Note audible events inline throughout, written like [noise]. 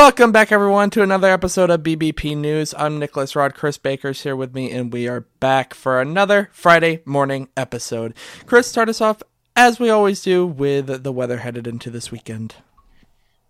Welcome back, everyone, to another episode of BBP News. I'm Nicholas Rod. Chris Baker's here with me, and we are back for another Friday morning episode. Chris, start us off, as we always do, with the weather headed into this weekend.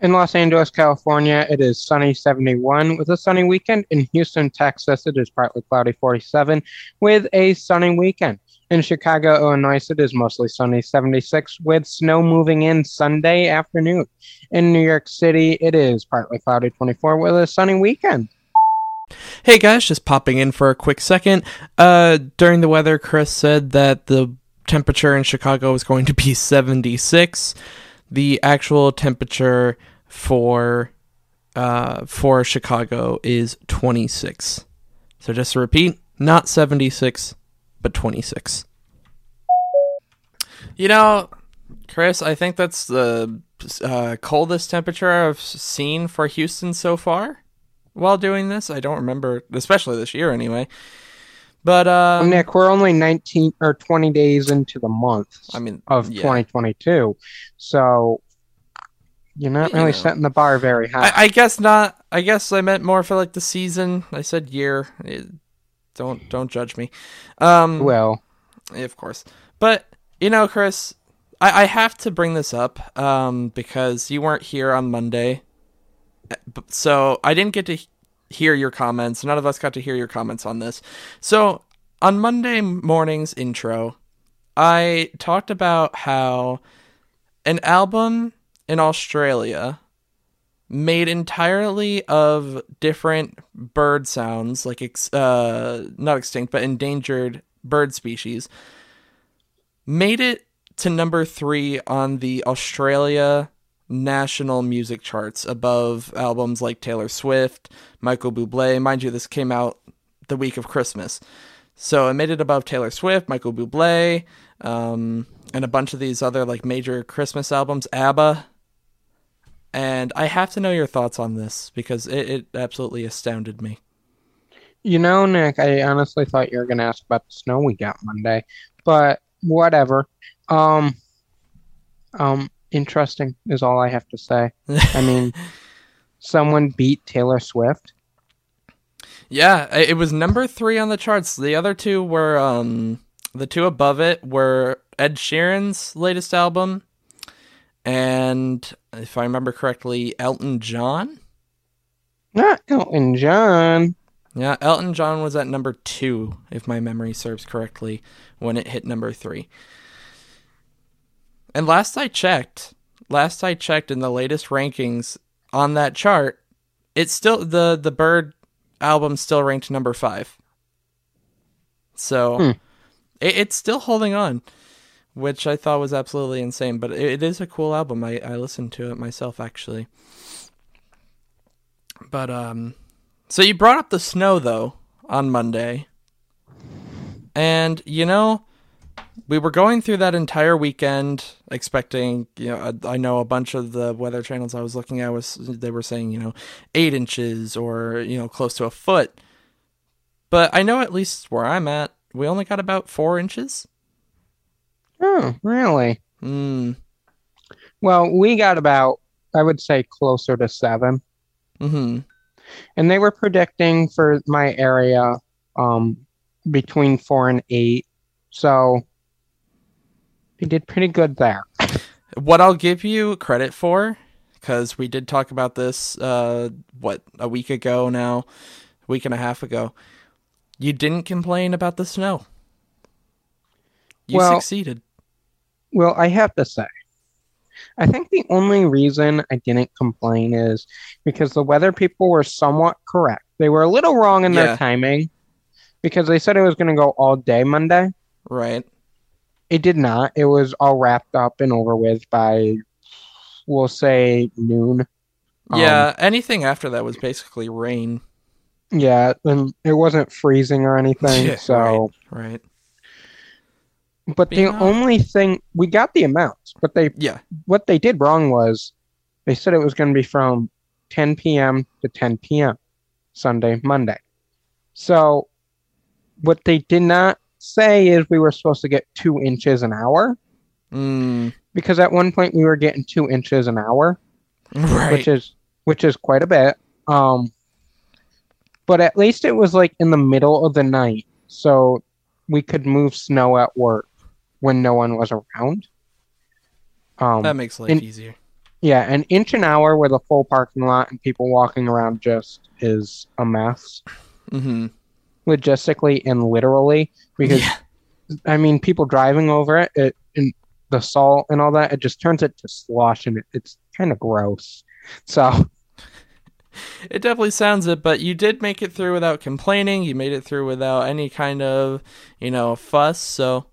In Los Angeles, California, it is sunny 71 with a sunny weekend. In Houston, Texas, it is partly cloudy 47 with a sunny weekend. In Chicago, Illinois, it is mostly sunny 76 with snow moving in Sunday afternoon. In New York City, it is partly cloudy 24 with a sunny weekend. Hey guys, just popping in for a quick second. Uh, during the weather, Chris said that the temperature in Chicago was going to be 76. The actual temperature for uh, for Chicago is 26. So just to repeat, not 76, but 26. You know, Chris, I think that's the uh, coldest temperature I've seen for Houston so far while doing this. I don't remember, especially this year anyway. But um, Nick, we're only 19 or 20 days into the month I mean, of yeah. 2022. So you're not You really know. setting the bar very high. I, I guess not. I guess I meant more for like the season. I said year. Eh, Don't don't judge me. Um, well, of course. But you know, Chris, I, I have to bring this up um, because you weren't here on Monday, so I didn't get to hear your comments. None of us got to hear your comments on this. So on Monday morning's intro, I talked about how an album in Australia made entirely of different bird sounds, like ex- uh, not extinct but endangered bird species, made it to number three on the Australia national music charts, above albums like Taylor Swift, Michael Bublé. Mind you, this came out the week of Christmas, so it made it above Taylor Swift, Michael Bublé, um, and a bunch of these other like major Christmas albums, ABBA. And I have to know your thoughts on this because it, it absolutely astounded me. you know, Nick, I honestly thought you were going to ask about the snow we got Monday, but whatever. Um, um, interesting is all I have to say. I mean, [laughs] someone beat Taylor Swift. Yeah, it was number three on the charts. The other two were um the two above it were Ed Sheeran's latest album, and if I remember correctly, Elton John. Not Elton John. Yeah, Elton John was at number two, if my memory serves correctly, when it hit number three. And last I checked, last I checked in the latest rankings on that chart, it's still the the Bird album still ranked number five. So Hmm. it, it's still holding on, which I thought was absolutely insane. But it, it is a cool album. I I listened to it myself actually. But um, so you brought up the snow though on Monday, and you know we were going through that entire weekend expecting you know I, I know a bunch of the weather channels i was looking at was they were saying you know eight inches or you know close to a foot but i know at least where i'm at we only got about four inches Oh, really? mm, Well, we got about, I would say, closer to seven. mm-hmm And they were predicting for my area um, between four and eight. So they did pretty good there. what i'll give you credit for because we did talk about this uh what a week ago now a week and a half ago you didn't complain about the snow you Well- succeeded Well, I have to say, I think the only reason I didn't complain is because the weather people were somewhat correct. They were a little wrong in Yeah. their timing because they said it was going to go all day Monday. right It did not. It was all wrapped up and over with by, we'll say, noon. Um, Yeah, anything after that was basically rain. Yeah, and it wasn't freezing or anything. [laughs] Yeah, so, Right. But the only thing we got the amounts, but they Yeah. what they did wrong was they said it was going to be from 10 p.m. to 10 p.m. Sunday, Monday. So what they did not say is we were supposed to get two inches an hour Mm, because at one point we were getting two inches an hour, right. which is which is quite a bit. Um, but at least it was like in the middle of the night, so we could move snow at work when no one was around. Um, That makes life easier. yeah, an inch an hour with a full parking lot and people walking around just is a mess, Mm-hmm. logistically and literally. Because Yeah. I mean, people driving over it, it and the salt and all that, it just turns it to slush, and it, it's kind of gross. So [laughs] It definitely sounds it, but you did make it through without complaining. You made it through without any kind of, you know, fuss. So,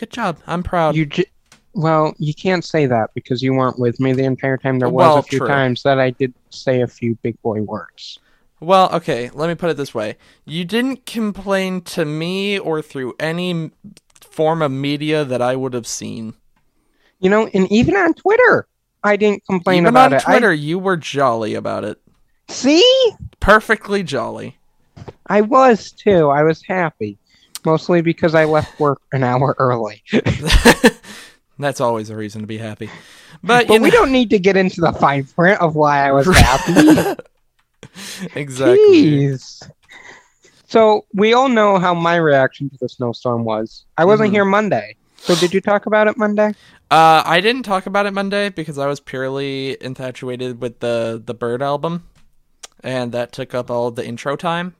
good job. I'm proud. you, j- well, you can't say that because you weren't with me the entire time. There was Well, a few true. times that I did say a few big boy words. Well, okay, let me put it this way. You didn't complain to me or through any m- form of media that I would have seen. You know, and even on Twitter, I didn't complain Even about on it. I- Twitter, you were jolly about it. see, Perfectly jolly. I was too. I was happy, mostly because I left work an hour early. [laughs] That's always a reason to be happy. But, But we know, don't need to get into the fine print of why I was happy. [laughs] exactly. Jeez. So we all know how my reaction to the snowstorm was. I wasn't Mhm. here Monday. So did you talk about it Monday? Uh, I didn't talk about it Monday because I was purely infatuated with the the Bird album, and that took up all the intro time.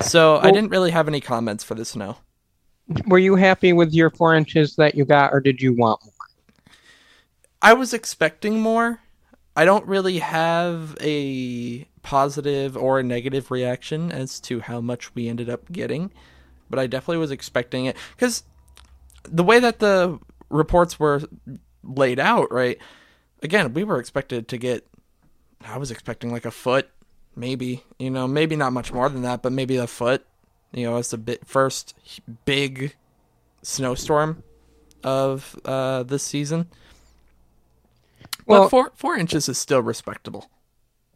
So I didn't really have any comments for the snow. Were you happy with your four inches that you got, or did you want more? I was expecting more. I don't really have a positive or a negative reaction as to how much we ended up getting, but I definitely was expecting it because the way that the reports were laid out, right? Again, we were expected to get. I was expecting like a foot, maybe you know, maybe not much more than that, but maybe a foot. You know, as the bit first big snowstorm of uh, this season. Well- but four four inches is still respectable.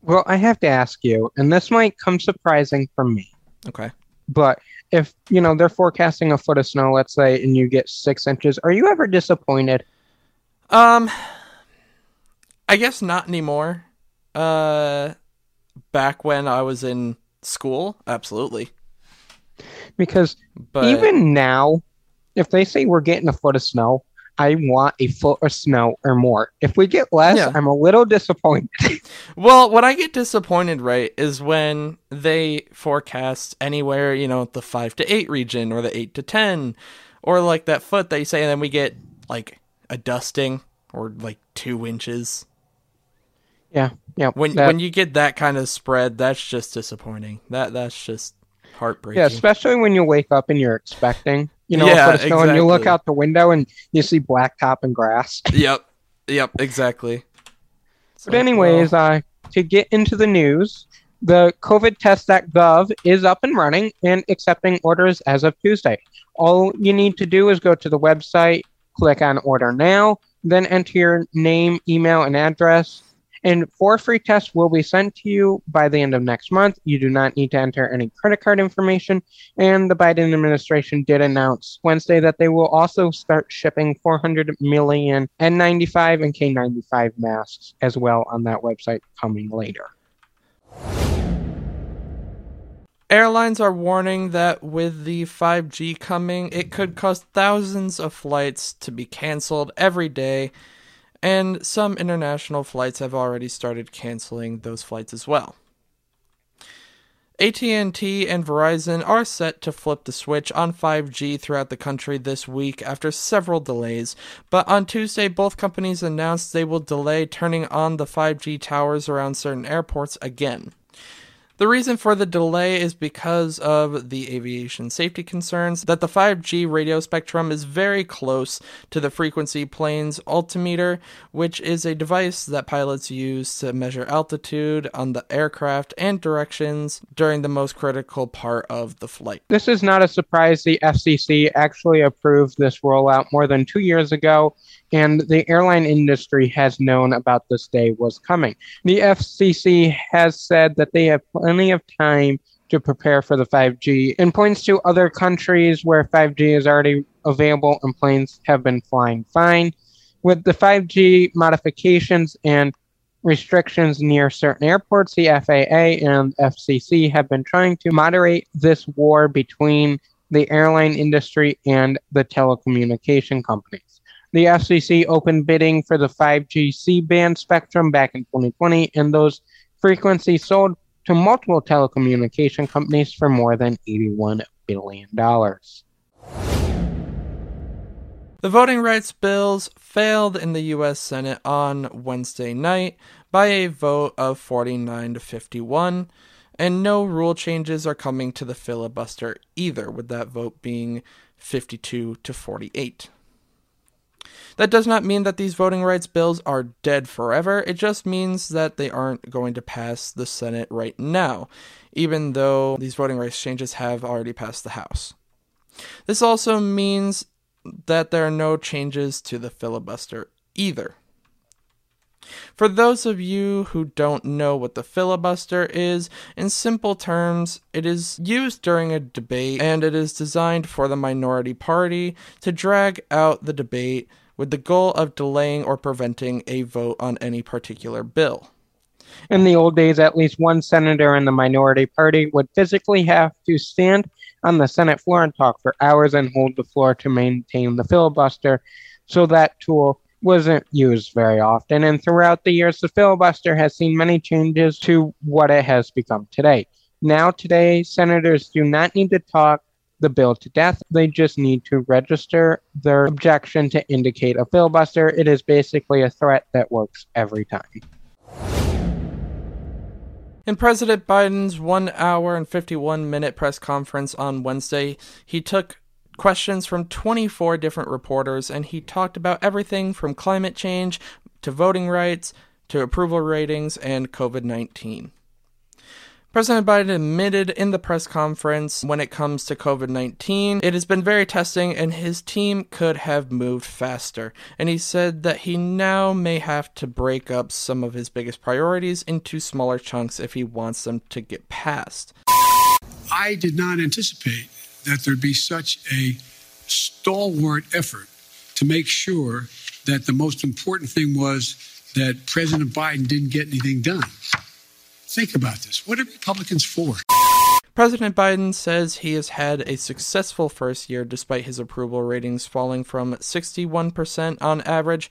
Well, I have to ask you, and this might come surprising for me, Okay. but if you know they're forecasting a foot of snow, let's say, and you get six inches, are you ever disappointed? Um, I guess not anymore. Uh, back when I was in school, absolutely. Because But even now, if they say we're getting a foot of snow, I want a foot of snow or more. If we get less, Yeah. I'm a little disappointed. [laughs] well, what I get disappointed, right, is when they forecast anywhere, you know, the five to eight region or the eight to ten, or like that foot they say, and then we get like a dusting or like two inches. Yeah, yeah. When that- when you get that kind of spread, that's just disappointing. That that's just heartbreaking. yeah, especially when you wake up and you're expecting, you know, Yeah, snow, and you look out the window and you see blacktop and grass. [laughs] Yep. Yep, exactly. It's But like, anyways, well, uh, to get into the news, the COVID COVIDtest.gov is up and running and accepting orders as of Tuesday. All you need to do is go to the website, click on Order Now, then enter your name, email, and address. And four free tests will be sent to you by the end of next month. You do not need to enter any credit card information. And the Biden administration did announce Wednesday that they will also start shipping 400 million N95 and KN95 masks as well on that website coming later. airlines are warning that with the 5G coming, it could cause thousands of flights to be canceled every day, and some international flights have already started canceling those flights as well. AT&T and Verizon are set to flip the switch on 5G throughout the country this week after several delays, but on Tuesday both companies announced they will delay turning on the 5G towers around certain airports again. The reason for the delay is because of the aviation safety concerns that the 5G radio spectrum is very close to the frequency plane's altimeter, which is a device that pilots use to measure altitude on the aircraft and directions during the most critical part of the flight. This is not a surprise. The FCC actually approved this rollout more than two years ago, and the airline industry has known about this day was coming. The FCC has said that they have plenty of time to prepare for the 5G and points to other countries where 5G is already available and planes have been flying fine. With the 5G modifications and restrictions near certain airports, the FAA and FCC have been trying to moderate this war between the airline industry and the telecommunication companies. The FCC opened bidding for the 5G C band spectrum back in 2020, and those frequencies sold to multiple telecommunication companies for more than $81 billion. The voting rights bills failed in the U.S. Senate on Wednesday night by a vote of 49 to 51, and no rule changes are coming to the filibuster either, with that vote being 52 to 48. That does not mean that these voting rights bills are dead forever. It just means that they aren't going to pass the Senate right now, even though these voting rights changes have already passed the House. This also means that there are no changes to the filibuster either. For those of you who don't know what the filibuster is, in simple terms, it is used during a debate and it is designed for the minority party to drag out the debate with the goal of delaying or preventing a vote on any particular bill. In the old days, at least one senator in the minority party would physically have to stand on the Senate floor and talk for hours and hold the floor to maintain the filibuster. So that tool wasn't used very often. And throughout the years, the filibuster has seen many changes to what it has become today. Now, today, senators do not need to talk the bill to death. They just need to register their objection to indicate a filibuster. It is basically a threat that works every time. In President Biden's one hour and 51 minute press conference on Wednesday, he took questions from 24 different reporters and he talked about everything from climate change to voting rights to approval ratings and COVID 19. President Biden admitted in the press conference when it comes to COVID 19, it has been very testing and his team could have moved faster. And he said that he now may have to break up some of his biggest priorities into smaller chunks if he wants them to get passed. I did not anticipate that there'd be such a stalwart effort to make sure that the most important thing was that President Biden didn't get anything done. Think about this. What are Republicans for? President Biden says he has had a successful first year despite his approval ratings falling from 61% on average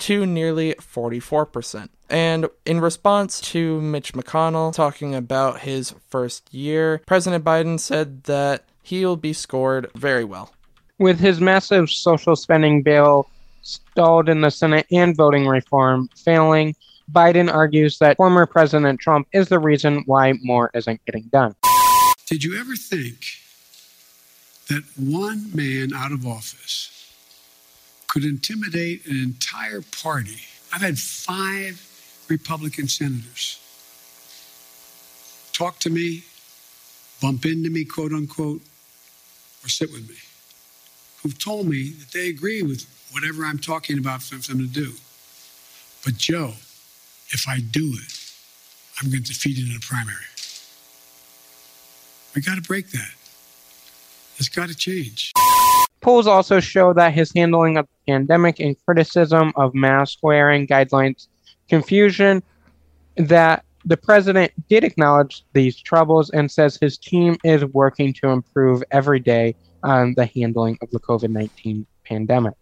to nearly 44%. And in response to Mitch McConnell talking about his first year, President Biden said that he'll be scored very well. With his massive social spending bill stalled in the Senate and voting reform failing, Biden argues that former President Trump is the reason why more isn't getting done. Did you ever think that one man out of office could intimidate an entire party? I've had five Republican senators talk to me, bump into me, quote unquote, or sit with me, who've told me that they agree with whatever I'm talking about for them to do. But Joe, if I do it, I'm going to defeat it in a primary. We got to break that. It's got to change. Polls also show that his handling of the pandemic and criticism of mask wearing guidelines confusion that the president did acknowledge these troubles and says his team is working to improve every day on the handling of the COVID 19 pandemic.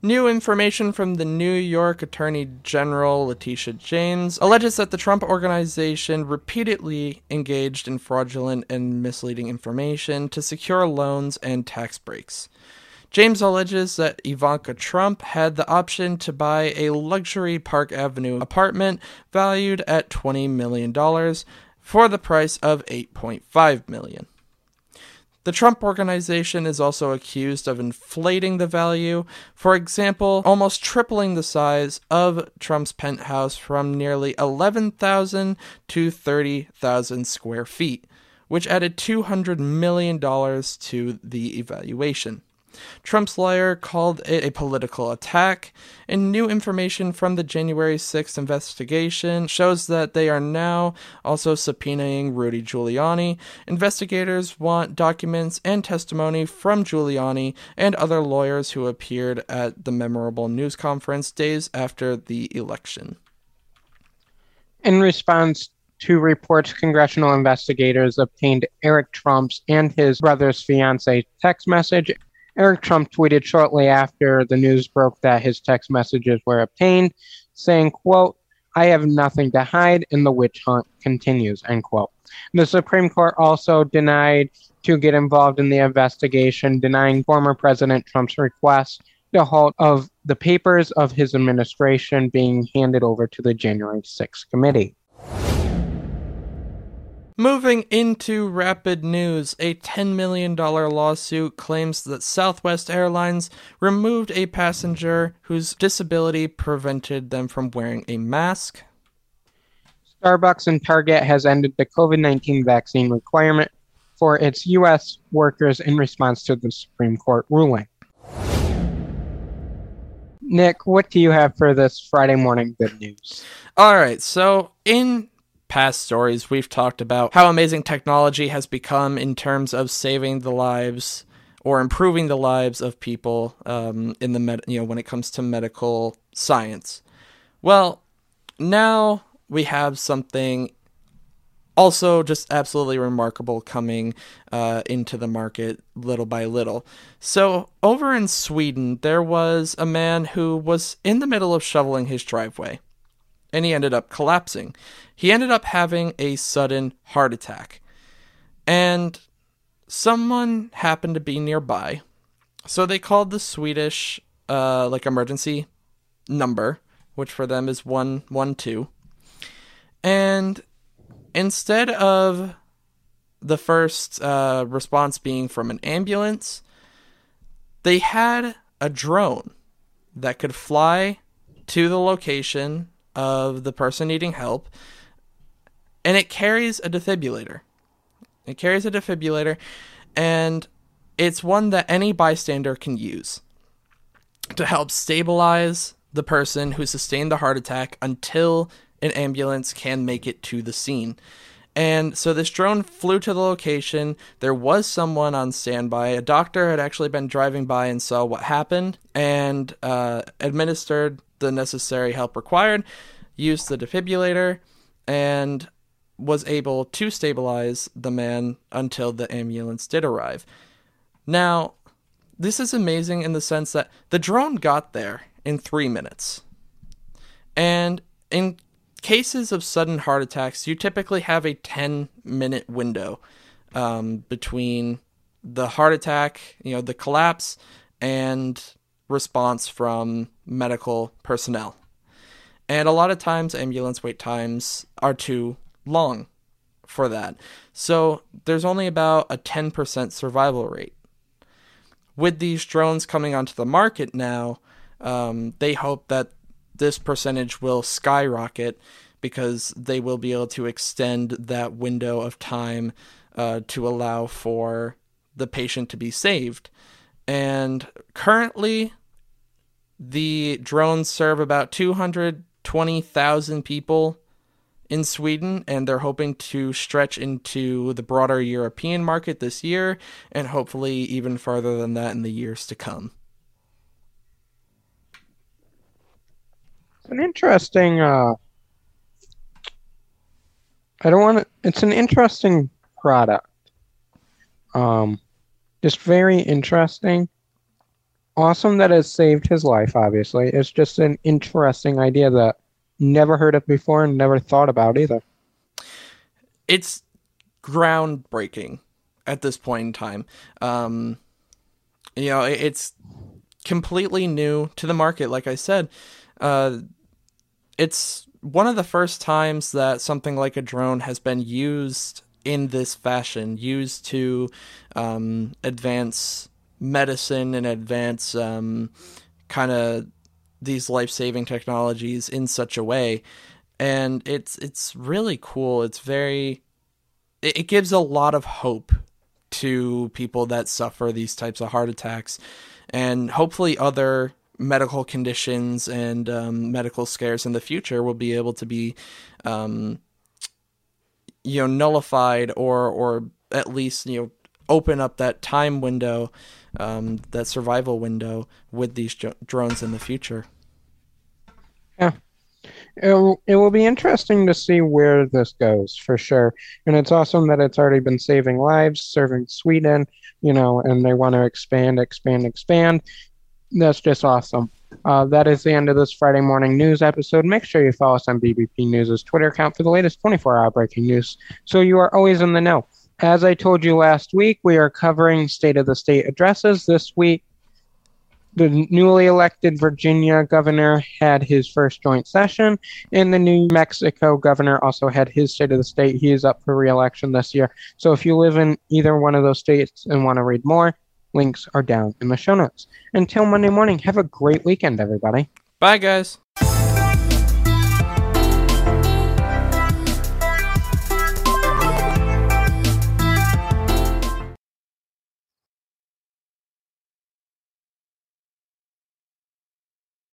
New information from the New York Attorney General Letitia James alleges that the Trump organization repeatedly engaged in fraudulent and misleading information to secure loans and tax breaks. James alleges that Ivanka Trump had the option to buy a luxury Park Avenue apartment valued at $20 million for the price of $8.5 million. The Trump Organization is also accused of inflating the value, for example, almost tripling the size of Trump's penthouse from nearly 11,000 to 30,000 square feet, which added $200 million to the evaluation. Trump's lawyer called it a political attack, and new information from the January 6th investigation shows that they are now also subpoenaing Rudy Giuliani. Investigators want documents and testimony from Giuliani and other lawyers who appeared at the memorable news conference days after the election. In response to reports, congressional investigators obtained Eric Trump's and his brother's fiance text message. Eric Trump tweeted shortly after the news broke that his text messages were obtained, saying, quote, I have nothing to hide and the witch hunt continues, end quote. The Supreme Court also denied to get involved in the investigation, denying former President Trump's request to halt of the papers of his administration being handed over to the January 6th committee. Moving into rapid news, a $10 million lawsuit claims that Southwest Airlines removed a passenger whose disability prevented them from wearing a mask. Starbucks and Target has ended the COVID-19 vaccine requirement for its U.S. workers in response to the Supreme Court ruling. Nick, what do you have for this Friday morning good news? All right, so in past stories, we've talked about how amazing technology has become in terms of saving the lives or improving the lives of people um, in the med- you know when it comes to medical science. Well, now we have something also just absolutely remarkable coming uh, into the market little by little. So, over in Sweden, there was a man who was in the middle of shoveling his driveway and he ended up collapsing. He ended up having a sudden heart attack. And someone happened to be nearby. So they called the Swedish uh, like emergency number, which for them is 112. And instead of the first uh, response being from an ambulance, they had a drone that could fly to the location of the person needing help, and it carries a defibrillator. It carries a defibrillator, and it's one that any bystander can use to help stabilize the person who sustained the heart attack until an ambulance can make it to the scene. And so this drone flew to the location. There was someone on standby. A doctor had actually been driving by and saw what happened and uh, administered the necessary help required, used the defibrillator, and was able to stabilize the man until the ambulance did arrive. Now, this is amazing in the sense that the drone got there in three minutes. And in cases of sudden heart attacks, you typically have a 10 minute window um, between the heart attack, you know, the collapse, and response from medical personnel. And a lot of times, ambulance wait times are too long for that. So there's only about a 10% survival rate. With these drones coming onto the market now, um, they hope that this percentage will skyrocket because they will be able to extend that window of time uh, to allow for the patient to be saved. And currently, the drones serve about 220,000 people in Sweden, and they're hoping to stretch into the broader European market this year and hopefully even farther than that in the years to come. An interesting. Uh, I don't want to. It's an interesting product. Um, just very interesting. Awesome that it saved his life. Obviously, it's just an interesting idea that never heard of before and never thought about either. It's groundbreaking at this point in time. Um, you know, it's completely new to the market. Like I said, uh, it's one of the first times that something like a drone has been used in this fashion, used to um, advance medicine and advance um, kind of these life-saving technologies in such a way. And it's it's really cool. It's very it, it gives a lot of hope to people that suffer these types of heart attacks. And hopefully other medical conditions and um, medical scares in the future will be able to be um, you know nullified or or at least you know open up that time window um, that survival window with these jo- drones in the future. Yeah. It, it will be interesting to see where this goes for sure. And it's awesome that it's already been saving lives serving sweden you know and they want to expand expand expand that's just awesome uh, that is the end of this Friday morning news episode. Make sure you follow us on BBP News' Twitter account for the latest 24 hour breaking news so you are always in the know. As I told you last week, we are covering State of the State addresses. This week, the newly elected Virginia governor had his first joint session, and the New Mexico governor also had his State of the State. He is up for reelection this year. So if you live in either one of those states and want to read more, Links are down in the show notes. Until Monday morning, have a great weekend, everybody. Bye, guys.